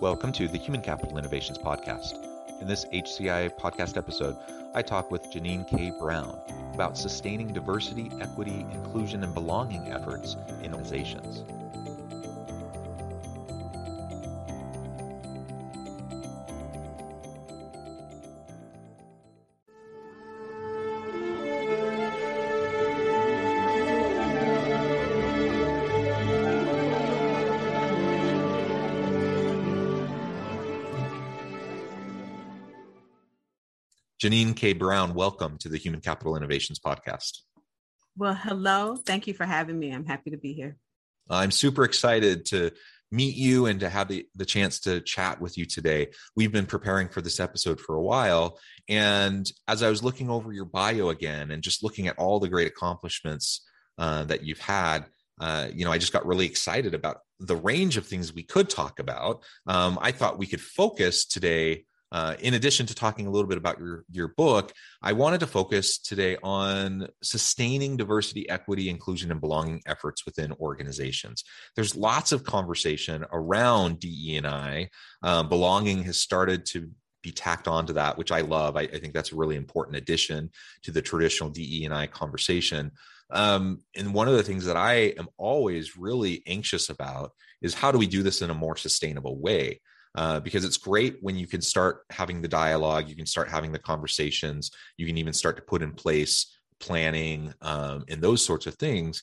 Welcome to the Human Capital Innovations Podcast. In this HCI podcast episode, I talk with Jeannine K. Brown about sustaining diversity, equity, inclusion, and belonging efforts in organizations. Jeannine K. Brown, welcome to the Human Capital Innovations Podcast. Well, hello. Thank you for having me. I'm happy to be here. I'm super excited to meet you and to have the, the chance to chat with you today. We've been preparing for this episode for a while. And as I was looking over your bio again and just looking at all the great accomplishments uh, that you've had, uh, you know, I just got really excited about the range of things we could talk about. Um, I thought we could focus today uh, in addition to talking a little bit about your, your book, I wanted to focus today on sustaining diversity, equity, inclusion, and belonging efforts within organizations. There's lots of conversation around DE&I. Um, belonging has started to be tacked onto that, which I love. I, I, think that's a really important addition to the traditional DE&I conversation. Um, and one of the things that I am always really anxious about is how do we do this in a more sustainable way? Uh, because it's great when you can start having the dialogue, you can start having the conversations, you can even start to put in place planning um, and those sorts of things.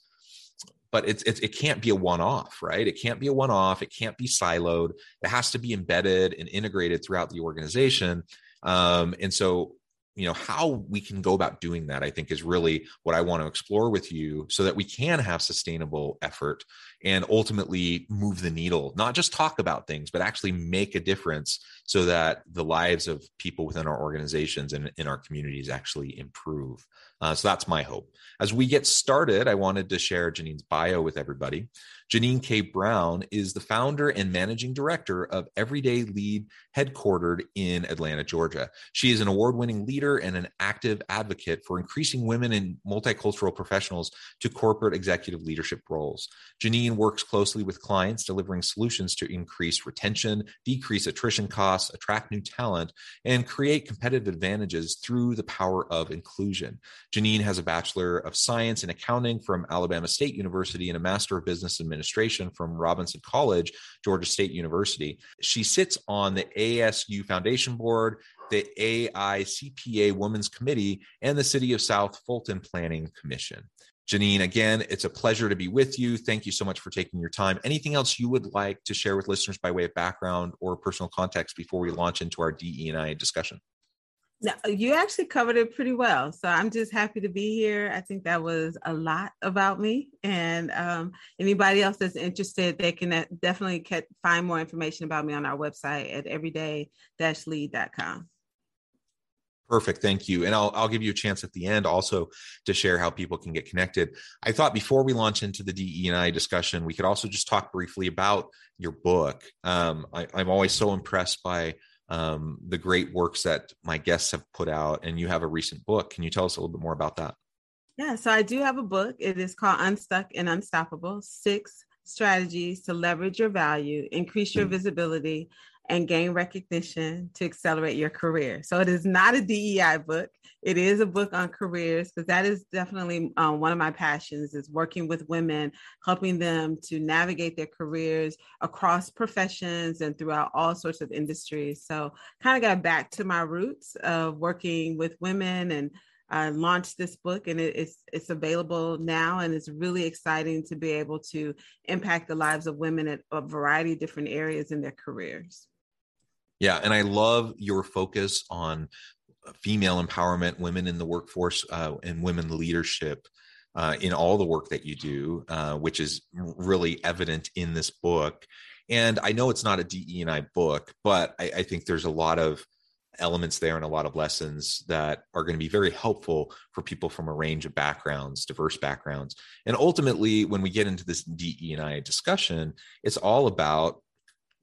But it's, it's, it can't be a one off, right? It can't be a one off. It can't be siloed. It has to be embedded and integrated throughout the organization. Um, and so you know how we can go about doing that i think is really what i want to explore with you so that we can have sustainable effort and ultimately move the needle not just talk about things but actually make a difference so that the lives of people within our organizations and in our communities actually improve uh, so that's my hope as we get started i wanted to share jeannine's bio with everybody Jeannine K. Brown is the founder and managing director of Everyday Lead, headquartered in Atlanta, Georgia. She is an award winning leader and an active advocate for increasing women and multicultural professionals to corporate executive leadership roles. Jeannine works closely with clients, delivering solutions to increase retention, decrease attrition costs, attract new talent, and create competitive advantages through the power of inclusion. Jeannine has a Bachelor of Science in Accounting from Alabama State University and a Master of Business Administration administration from Robinson College, Georgia State University. She sits on the ASU Foundation Board, the AICPA Women's Committee, and the City of South Fulton Planning Commission. Jeannine, again, it's a pleasure to be with you. Thank you so much for taking your time. Anything else you would like to share with listeners by way of background or personal context before we launch into our DE&I discussion? No, you actually covered it pretty well. So I'm just happy to be here. I think that was a lot about me. And um, anybody else that's interested, they can definitely find more information about me on our website at everyday-lead.com. Perfect. Thank you. And I'll, I'll give you a chance at the end also to share how people can get connected. I thought before we launch into the DE&I discussion, we could also just talk briefly about your book. Um, I, I'm always so impressed by um, the great works that my guests have put out. And you have a recent book. Can you tell us a little bit more about that? Yeah, so I do have a book. It is called Unstuck and Unstoppable Six Strategies to Leverage Your Value, Increase Your mm. Visibility, and gain recognition to accelerate your career. So it is not a DEI book. It is a book on careers because that is definitely um, one of my passions is working with women, helping them to navigate their careers across professions and throughout all sorts of industries. So kind of got back to my roots of working with women and I launched this book and it, it's it's available now and it's really exciting to be able to impact the lives of women at a variety of different areas in their careers. Yeah, and I love your focus on female empowerment, women in the workforce, uh, and women leadership. uh, in all the work that you do, uh, which is really evident in this book. And I know it's not a DE and I book, but I, I think there's a lot of elements there and a lot of lessons that are going to be very helpful for people from a range of backgrounds, diverse backgrounds. And ultimately, when we get into this DE and I discussion, it's all about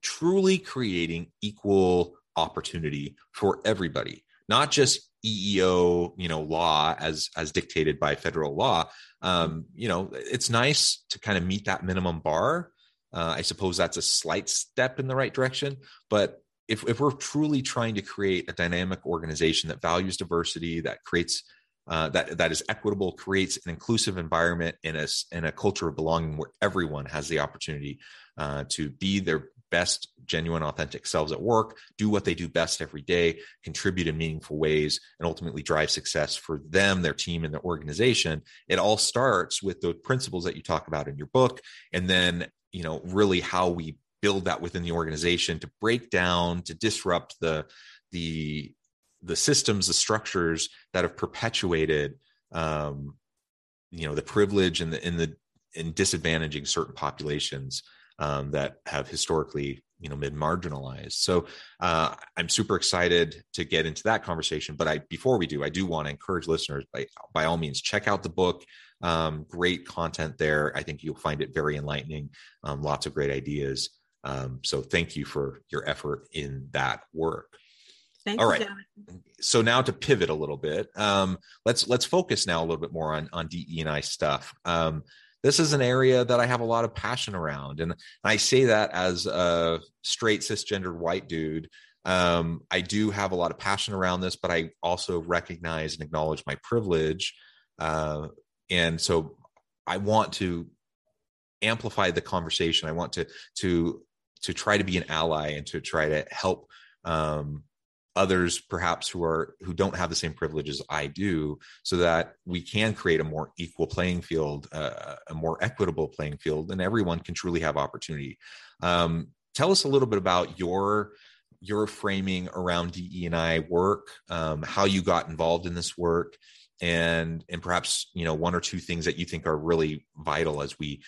truly creating equal opportunity for everybody, not just EEO, you know, law as as dictated by federal law. Um, you know, it's nice to kind of meet that minimum bar. Uh, I suppose that's a slight step in the right direction, but if, if we're truly trying to create a dynamic organization that values diversity, that creates uh, that that is equitable, creates an inclusive environment in a in a culture of belonging where everyone has the opportunity uh, to be their best, genuine, authentic selves at work, do what they do best every day, contribute in meaningful ways, and ultimately drive success for them, their team, and their organization. It all starts with the principles that you talk about in your book, and then you know really how we build that within the organization to break down to disrupt the the the systems the structures that have perpetuated um, you know the privilege and the in the in disadvantaging certain populations um, that have historically you know been marginalized so uh, i'm super excited to get into that conversation but i before we do i do want to encourage listeners by by all means check out the book um, great content there i think you'll find it very enlightening um, lots of great ideas um, so thank you for your effort in that work. Thank All right. Jonathan. So now to pivot a little bit, um, let's let's focus now a little bit more on on DE and I stuff. This is an area that I have a lot of passion around, and I say that as a straight cisgendered white dude. Um, I do have a lot of passion around this, but I also recognize and acknowledge my privilege, uh, and so I want to amplify the conversation. I want to to to try to be an ally and to try to help um, others perhaps who are who don't have the same privileges I do so that we can create a more equal playing field uh, a more equitable playing field and everyone can truly have opportunity um, tell us a little bit about your your framing around DE and I work um, how you got involved in this work and and perhaps you know one or two things that you think are really vital as we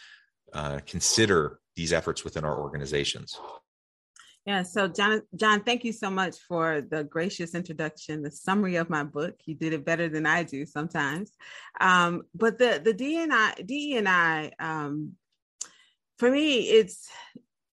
uh, consider these efforts within our organizations. Yeah, so John, John, thank you so much for the gracious introduction, the summary of my book. You did it better than I do sometimes. Um, but the the DNI, DE and I, um, for me, it's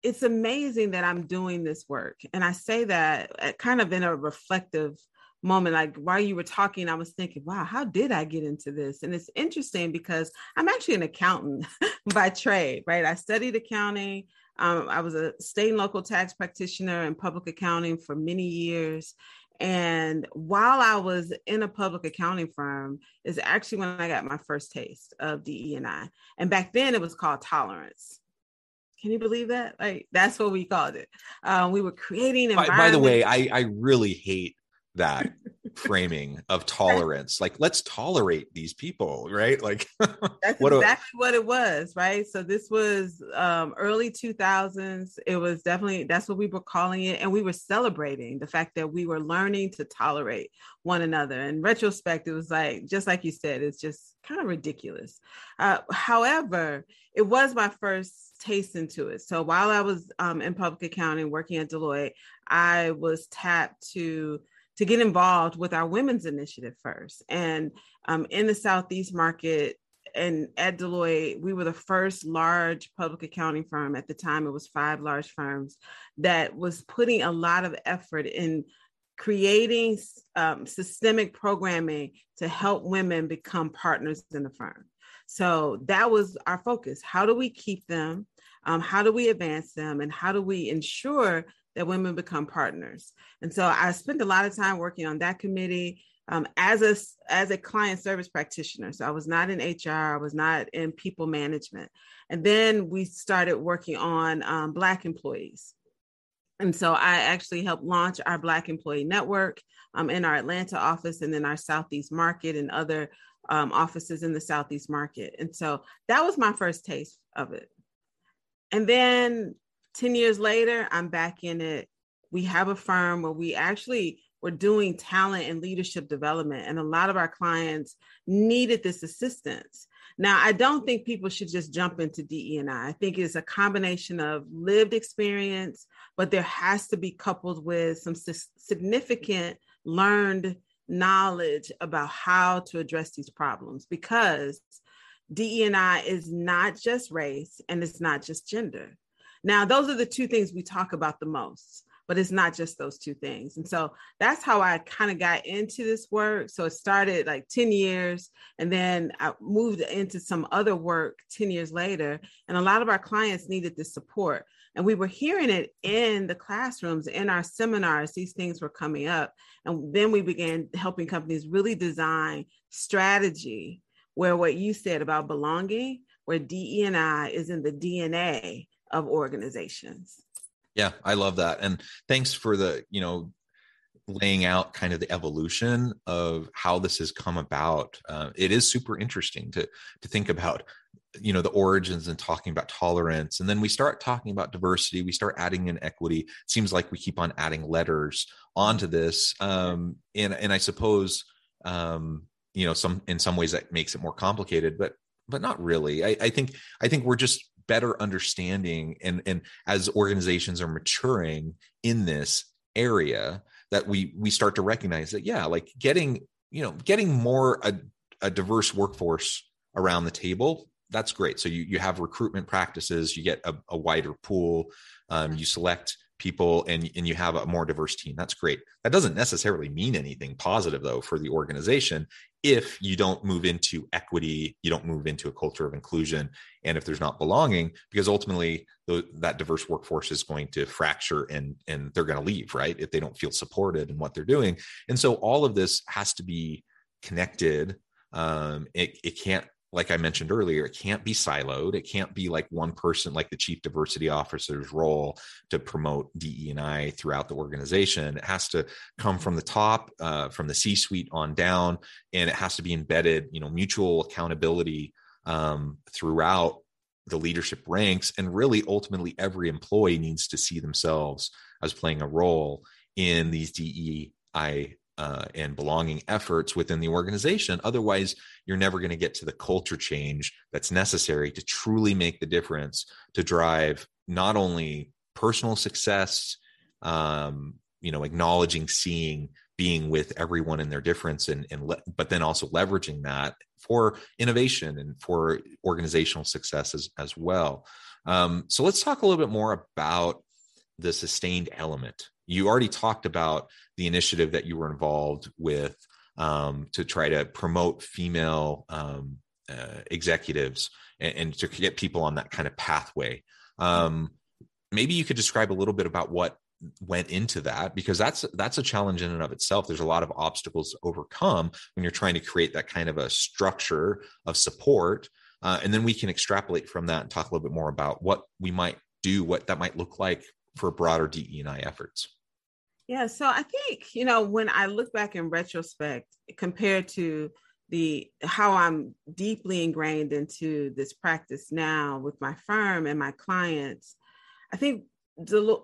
it's amazing that I'm doing this work, and I say that uh, kind of in a reflective moment like while you were talking i was thinking wow how did i get into this and it's interesting because i'm actually an accountant by trade right i studied accounting um, i was a state and local tax practitioner in public accounting for many years and while i was in a public accounting firm is actually when i got my first taste of DE&I and back then it was called tolerance can you believe that? Like that's what we called it. Um, we were creating. By, by the way, I I really hate that framing of tolerance like let's tolerate these people right? Like that's what exactly a- what it was right? So this was um, early 2000s it was definitely that's what we were calling it and we were celebrating the fact that we were learning to tolerate one another. In retrospect it was like just like you said it's just kind of ridiculous. Uh, however it was my first taste into it. So while i was um, in public accounting working at deloitte i was tapped to to get involved with our women's initiative first. And um, in the Southeast market and at Deloitte, we were the first large public accounting firm at the time. It was five large firms that was putting a lot of effort in creating um, systemic programming to help women become partners in the firm. So that was our focus. How do we keep them? Um, how do we advance them? And how do we ensure that women become partners. And so I spent a lot of time working on that committee um, as a as a client service practitioner. So I was not in HR, I was not in people management. And then we started working on um, Black employees. And so I actually helped launch our Black employee network um, in our Atlanta office and then our Southeast market and other um, offices in the Southeast market. And so that was my first taste of it. And then 10 years later, I'm back in it. We have a firm where we actually were doing talent and leadership development, and a lot of our clients needed this assistance. Now, I don't think people should just jump into DE and I. I think it's a combination of lived experience, but there has to be coupled with some significant learned knowledge about how to address these problems because DE&I is not just race and it's not just gender. Now, those are the two things we talk about the most, but it's not just those two things. And so that's how I kind of got into this work. So it started like 10 years, and then I moved into some other work 10 years later. And a lot of our clients needed this support. And we were hearing it in the classrooms, in our seminars, these things were coming up. And then we began helping companies really design strategy where what you said about belonging, where DE and I is in the DNA of organizations. Yeah, I love that. And thanks for the, you know, laying out kind of the evolution of how this has come about. Uh, it is super interesting to to think about you know the origins and talking about tolerance and then we start talking about diversity we start adding in equity it seems like we keep on adding letters onto this um and and i suppose um you know some in some ways that makes it more complicated but but not really i, I think i think we're just better understanding and and as organizations are maturing in this area that we we start to recognize that yeah like getting you know getting more a, a diverse workforce around the table that's great so you you have recruitment practices you get a, a wider pool um, you select people and, and you have a more diverse team. That's great. That doesn't necessarily mean anything positive, though, for the organization if you don't move into equity, you don't move into a culture of inclusion, and if there's not belonging, because ultimately the, that diverse workforce is going to fracture and and they're going to leave, right? If they don't feel supported in what they're doing, and so all of this has to be connected. Um, it, it can't like I mentioned earlier, it can't be siloed. It can't be like one person, like the chief diversity officer's role to promote DE and I throughout the organization. It has to come from the top, uh, from the C-suite on down, and it has to be embedded. You know, mutual accountability um, throughout the leadership ranks, and really, ultimately, every employee needs to see themselves as playing a role in these DE I uh, and belonging efforts within the organization. Otherwise, you're never going to get to the culture change that's necessary to truly make the difference to drive not only personal success, um, you know, acknowledging, seeing, being with everyone in their difference, and, and le- but then also leveraging that for innovation and for organizational success as, as well. Um, so let's talk a little bit more about the sustained element you already talked about the initiative that you were involved with um, to try to promote female um, uh, executives and, and, to get people on that kind of pathway. Um, maybe you could describe a little bit about what went into that because that's that's a challenge in and of itself. There's a lot of obstacles to overcome when you're trying to create that kind of a structure of support. Uh, and then we can extrapolate from that and talk a little bit more about what we might do what that might look like for broader DE&I efforts yeah, so I think, you know, when I look back in retrospect compared to the how I'm deeply ingrained into this practice now with my firm and my clients, I think the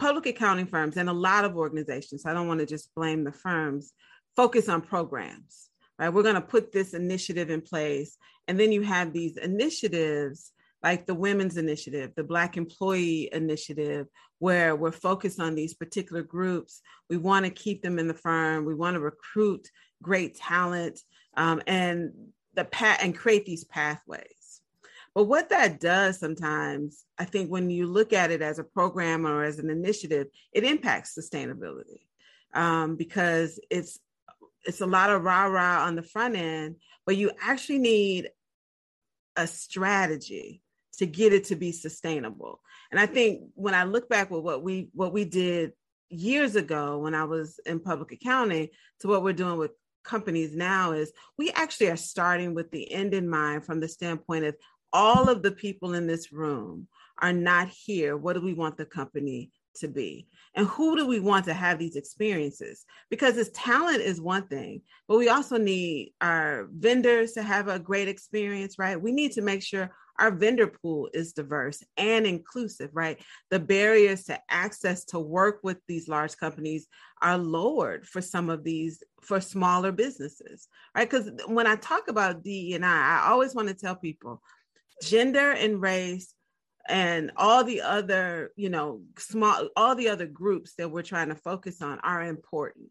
public accounting firms and a lot of organizations, I don't want to just blame the firms, focus on programs, right? We're going to put this initiative in place. And then you have these initiatives like the Women's Initiative, the Black Employee Initiative, where we're focused on these particular groups. We want to keep them in the firm. We want to recruit great talent um, and the pat and create these pathways. But what that does sometimes, I think, when you look at it as a program or as an initiative, it impacts sustainability um, because it's it's a lot of rah rah on the front end, but you actually need a strategy to get it to be sustainable. And I think when I look back with what we what we did years ago when I was in public accounting to what we're doing with companies now is we actually are starting with the end in mind from the standpoint of all of the people in this room are not here. What do we want the company to be? And who do we want to have these experiences? Because this talent is one thing, but we also need our vendors to have a great experience, right? We need to make sure our vendor pool is diverse and inclusive, right? The barriers to access to work with these large companies are lowered for some of these for smaller businesses, right? Because when I talk about DE and I, I always want to tell people gender and race and all the other, you know, small, all the other groups that we're trying to focus on are important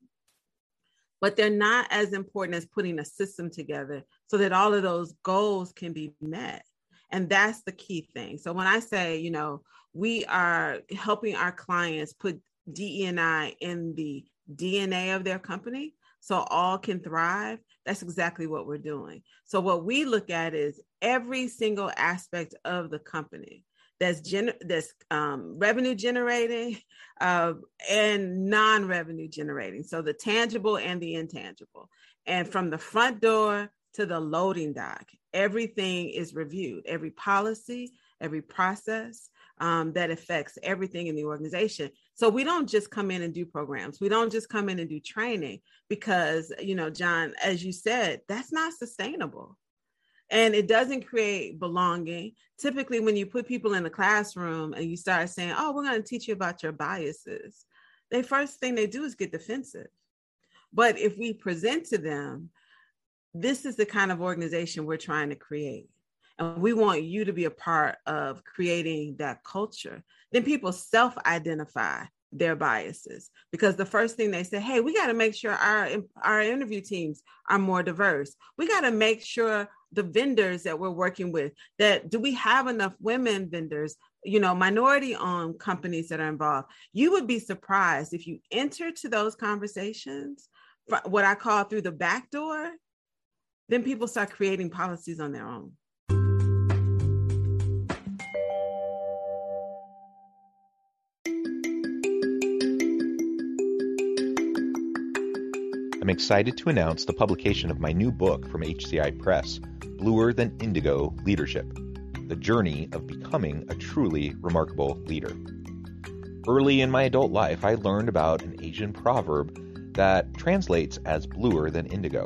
but they're not as important as putting a system together so that all of those goals can be met. And that's the key thing. So when I say, you know, we are helping our clients put DEI in the DNA of their company so all can thrive, that's exactly what we're doing. So what we look at is every single aspect of the company that's that's um, revenue generating uh, and non-revenue generating. So the tangible and the intangible. And from the front door to the loading dock, everything is reviewed. Every policy, every process um, that affects everything in the organization. So we don't just come in and do programs. We don't just come in and do training because, you know, John, as you said, that's not sustainable and it doesn't create belonging. Typically, when you put people in the classroom and you start saying, Oh, we're going to teach you about your biases, the first thing they do is get defensive. But if we present to them, this is the kind of organization we're trying to create. And we want you to be a part of creating that culture. Then people self identify their biases because the first thing they say hey we got to make sure our our interview teams are more diverse we got to make sure the vendors that we're working with that do we have enough women vendors you know minority owned companies that are involved you would be surprised if you enter to those conversations what i call through the back door then people start creating policies on their own I'm excited to announce the publication of my new book from HCI Press, Bluer Than Indigo Leadership The Journey of Becoming a Truly Remarkable Leader. Early in my adult life, I learned about an Asian proverb that translates as bluer than indigo.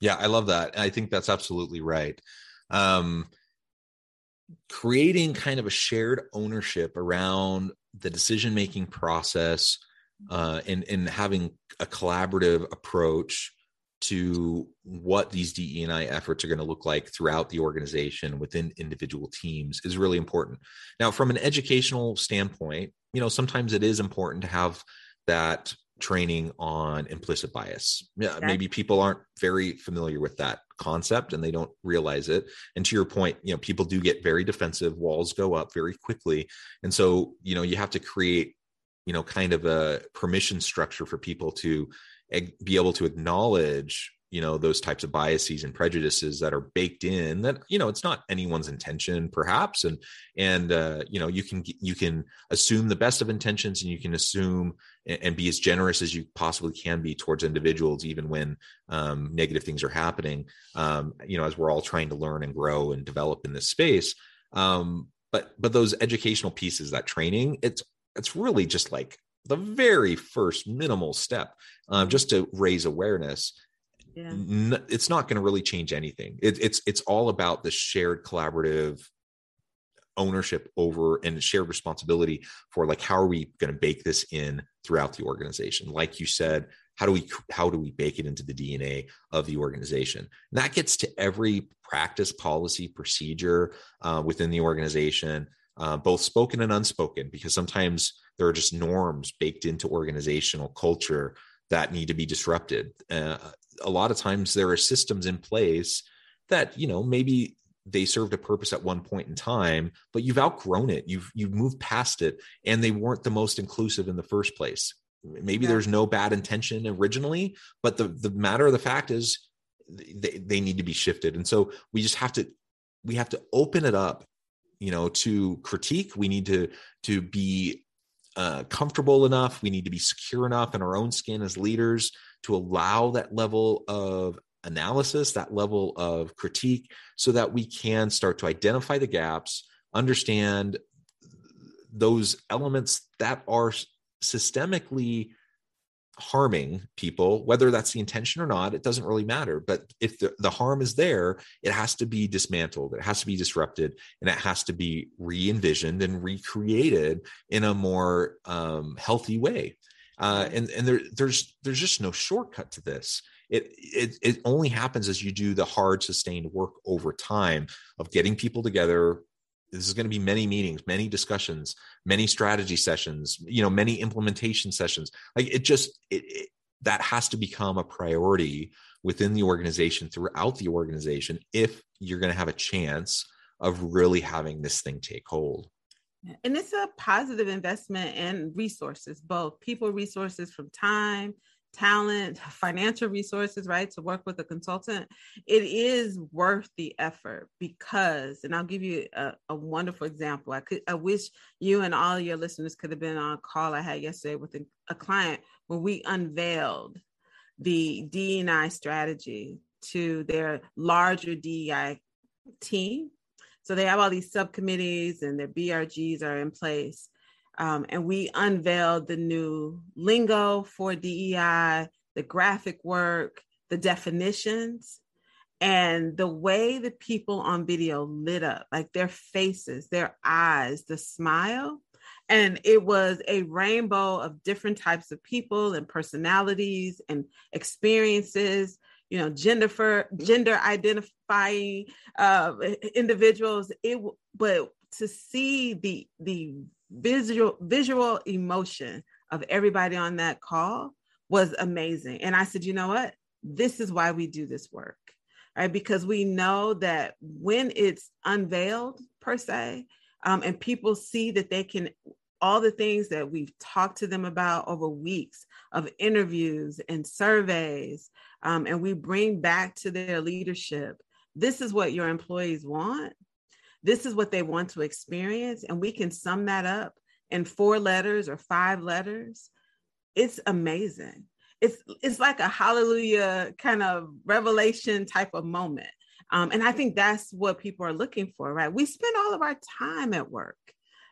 Yeah, I love that. I think that's absolutely right. Um, creating kind of a shared ownership around the decision making process uh, and and having a collaborative approach to what these DE&I efforts are going to look like throughout the organization within individual teams is really important. Now, from an educational standpoint, you know, sometimes it is important to have that training on implicit bias. Yeah, maybe people aren't very familiar with that concept and they don't realize it. And to your point, you know, people do get very defensive, walls go up very quickly. And so, you know, you have to create you know kind of a permission structure for people to be able to acknowledge you know those types of biases and prejudices that are baked in that you know it's not anyone's intention perhaps and and uh, you know you can you can assume the best of intentions and you can assume and, be as generous as you possibly can be towards individuals even when um, negative things are happening um, you know as we're all trying to learn and grow and develop in this space. Um, but but those educational pieces that training it's it's really just like the very first minimal step um, just to raise awareness N- it's not going to really change anything. It, it's it's all about the shared collaborative ownership over and shared responsibility for like how are we going to bake this in throughout the organization? Like you said how do we how do we bake it into the dna of the organization? And that gets to every practice policy procedure uh, within the organization uh, both spoken and unspoken because sometimes there are just norms baked into organizational culture that need to be disrupted uh, a lot of times there are systems in place that you know maybe they served a purpose at one point in time but you've outgrown it. You've you've moved past it and they weren't the most inclusive in the first place. Maybe yeah. there's no bad intention originally but the the matter of the fact is they, they need to be shifted. And so we just have to we have to open it up you know to critique. We need to to be uh, comfortable enough. We need to be secure enough in our own skin as leaders to allow that level of analysis that level of critique so that we can start to identify the gaps understand those elements that are systemically harming people, whether that's the intention or not, it doesn't really matter. But if the, the harm is there, it has to be dismantled, it has to be disrupted, and it has to be re envisioned and recreated in a more um, healthy way. Uh, and and there, there's there's just no shortcut to this. It, it it only happens as you do the hard, sustained work over time of getting people together, this is going to be many meetings many discussions many strategy sessions you know many implementation sessions. Like it just it, it, that has to become a priority within the organization throughout the organization if you're going to have a chance of really having this thing take hold and it's a positive investment in resources both people resources from time talent, financial resources, right, to work with a consultant, it is worth the effort because, and I'll give you a, a, wonderful example. I could, I wish you and all your listeners could have been on a call I had yesterday with a, a client where we unveiled the DEI strategy to their larger DEI team. So they have all these subcommittees and their BRGs are in place. Um, and we unveiled the new lingo for DEI, the graphic work, the definitions, and the way the people on video lit up, like their faces, their eyes, the smile. And it was a rainbow of different types of people and personalities and experiences you know gender for gender identifying uh individuals it but to see the the visual visual emotion of everybody on that call was amazing. And I said, you know what? This is why we do this work. Right? Because we know that when it's unveiled per se, um, and people see that they can all the things that we've talked to them about over weeks of interviews and surveys, um, and we bring back to their leadership. This is what your employees want. This is what they want to experience. And we can sum that up in four letters or five letters. It's amazing. It's it's like a hallelujah kind of revelation type of moment. Um, and i think that's what people are looking for right? We spend all of our time at work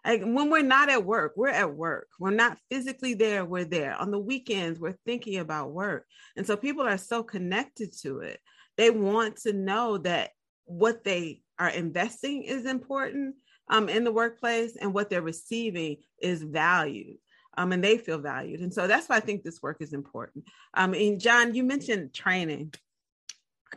like when we're not at work we're at work we're not physically there we're there on the weekends we're thinking about work and so people are so connected to it they want to know that what they are investing is important um, in the workplace and what they're receiving is valued. Um, and they feel valued. And so that's why I think this work is important. Um, and John, you mentioned training.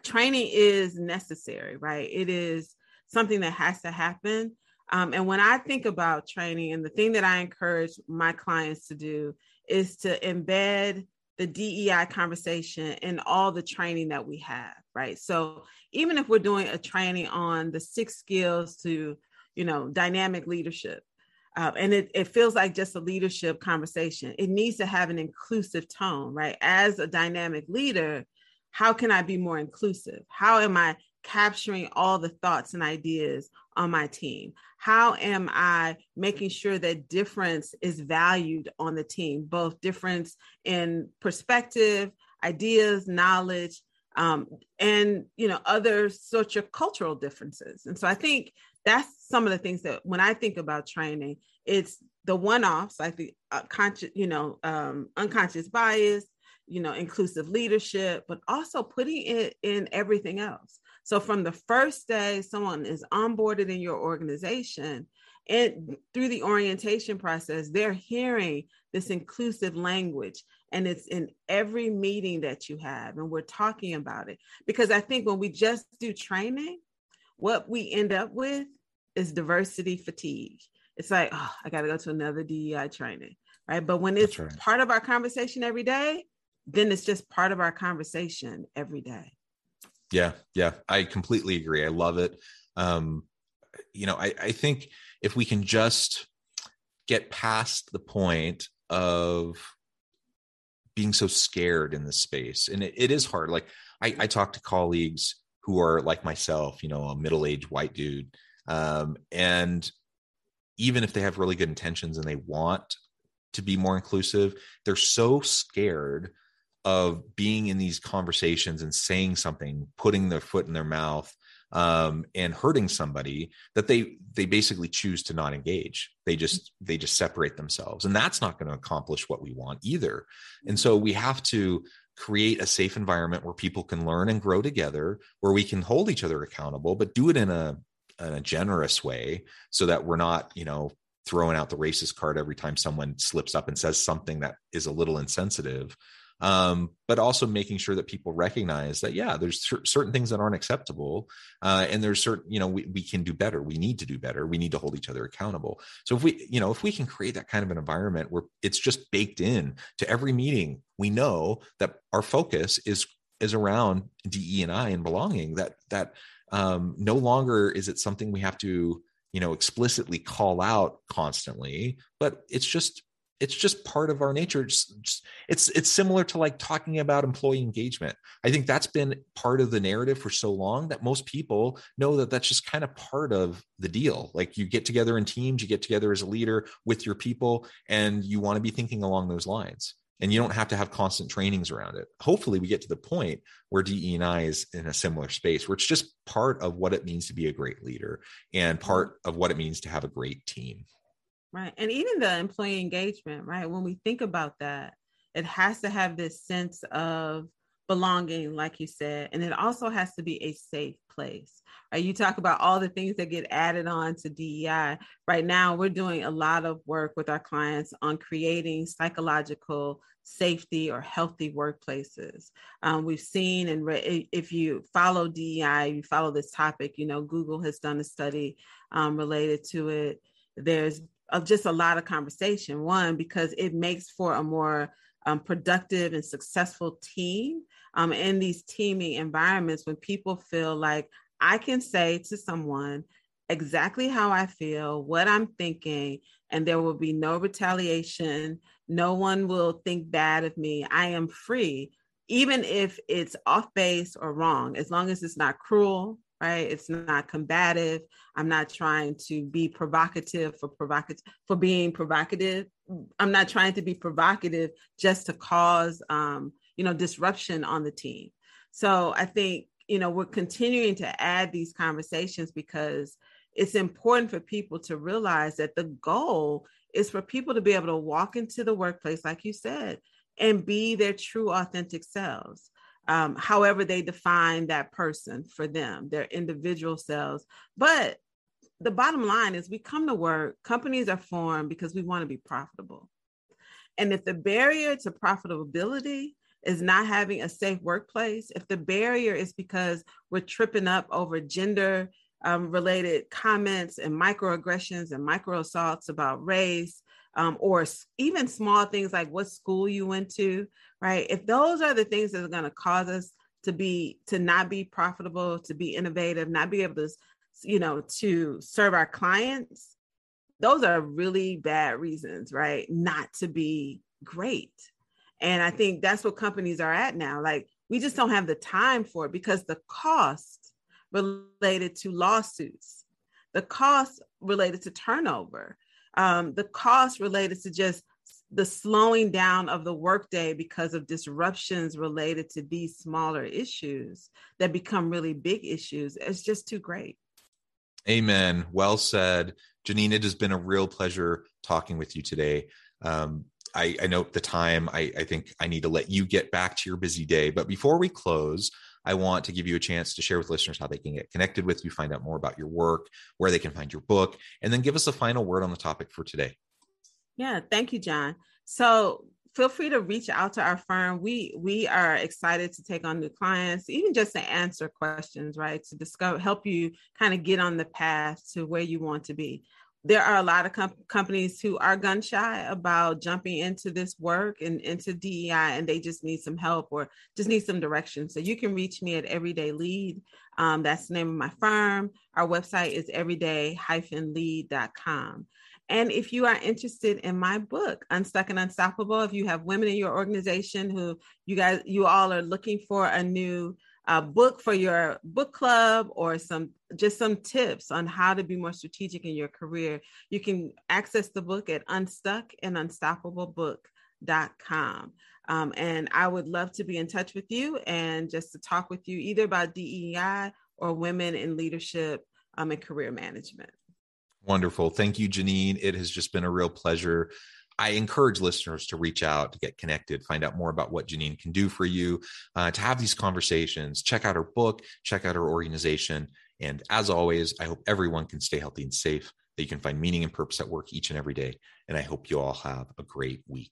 Training is necessary, right? It is something that has to happen. Um, and when I think about training, and the thing that I encourage my clients to do is to embed the DEI conversation in all the training that we have, right? So even if we're doing a training on the six skills to, you know, dynamic leadership, uh, and it, it feels like just a leadership conversation, it needs to have an inclusive tone, right? As a dynamic leader, how can I be more inclusive? How am I capturing all the thoughts and ideas on my team? How am I making sure that difference is valued on the team, both difference in perspective, ideas, knowledge, um, and you know other sorts of cultural differences. And so I think that's some of the things that when I think about training, it's the one-offs, like the uh, conscious, you know, um, unconscious bias, you know, inclusive leadership, but also putting it in everything else. So from the first day someone is onboarded in your organization and through the orientation process, they're hearing this inclusive language and it's in every meeting that you have and we're talking about it. Because i think when we just do training what we end up with is diversity fatigue. It's like oh i got to go to another dei training right? But when it's right. part of our conversation every day then it's just part of our conversation every day yeah yeah i completely agree i love it. Um you know i i think if we can just get past the point of being so scared in this space and it, it is hard like I, I talk to colleagues who are like myself you know a middle-aged white dude um, and even if they have really good intentions and they want to be more inclusive they're so scared of being in these conversations and saying something putting their foot in their mouth um, and hurting somebody that they they basically choose to not engage. They just they just separate themselves. And that's not going to accomplish what we want either. And so we have to create a safe environment where people can learn and grow together where we can hold each other accountable but do it in a in a generous way so that we're not you know throwing out the racist card every time someone slips up and says something that is a little insensitive um, but also making sure that people recognize that yeah there's cer- certain things that aren't acceptable uh, and there's certain you know we, we can do better. We need to do better. We need to hold each other accountable. So if we you know if we can create that kind of an environment where it's just baked in to every meeting we know that our focus is is around de and i and belonging that that um, no longer is it something we have to you know explicitly call out constantly but it's just it's just part of our nature it's, it's it's similar to like talking about employee engagement. I think that's been part of the narrative for so long that most people know that that's just kind of part of the deal. Like you get together in teams you get together as a leader with your people and you want to be thinking along those lines and you don't have to have constant trainings around it. Hopefully we get to the point where de&i is in a similar space where it's just part of what it means to be a great leader and part mm-hmm. of what it means to have a great team Right. And even the employee engagement, right? When we think about that, it has to have this sense of belonging, like you said, and it also has to be a safe place. Right? You talk about all the things that get added on to DEI. Right now, we're doing a lot of work with our clients on creating psychological safety or healthy workplaces. Um, we've seen, and re- if you follow DEI, you follow this topic, you know, Google has done a study um, related to it. There's of just a lot of conversation. One, because it makes for a more um, productive and successful team um, in these teaming environments when people feel like I can say to someone exactly how I feel, what I'm thinking, and there will be no retaliation. No one will think bad of me. I am free, even if it's off base or wrong, as long as it's not cruel, right? It's not combative. I'm not trying to be provocative for provocative for being provocative. I'm not trying to be provocative just to cause um, you know disruption on the team. So I think you know we're continuing to add these conversations because it's important for people to realize that the goal is for people to be able to walk into the workplace like you said and be their true authentic selves um, however they define that person for them, their individual selves. But the bottom line is we come to work, companies are formed because we want to be profitable. And if the barrier to profitability is not having a safe workplace, if the barrier is because we're tripping up over gender um, related comments and microaggressions and micro assaults about race, um, or even small things like what school you went to, right? If those are the things that are going to cause us to be to not be profitable, to be innovative, not be able to, you know, to serve our clients, those are really bad reasons, right? Not to be great. And I think that's what companies are at now. Like we just don't have the time for it because the cost related to lawsuits, the cost related to turnover, um, the cost related to just the slowing down of the workday because of disruptions related to these smaller issues that become really big issues it's just too great. Amen. Well said. Jeannine it has been a real pleasure talking with you today. Um, I, I note the time. I, I think i need to let you get back to your busy day. But before we close I want to give you a chance to share with listeners how they can get connected with you, find out more about your work, where they can find your book, and then give us a final word on the topic for today. Yeah, thank you, John. So feel free to reach out to our firm. We we are excited to take on new clients, even just to answer questions, right? To discover, help you kind of get on the path to where you want to be there are a lot of com- companies who are gun shy about jumping into this work and into DEI, and they just need some help or just need some direction. So you can reach me at Everyday Lead. Um, that's the name of my firm. Our website is everyday-lead.com. And if you are interested in my book, Unstuck and Unstoppable, if you have women in your organization who you guys, you all are looking for a new a book for your book club or some just some tips on how to be more strategic in your career, you can access the book at unstuckandunstoppable.book.com. Um, and I would love to be in touch with you and just to talk with you either about DEI or women in leadership um, and career management. Wonderful. Thank you, Jeannine. It has just been a real pleasure I encourage listeners to reach out, to get connected, find out more about what Jeannine can do for you, uh, to have these conversations. Check out her book, check out her organization. And as always, I hope everyone can stay healthy and safe, that you can find meaning and purpose at work each and every day. And I hope you all have a great week.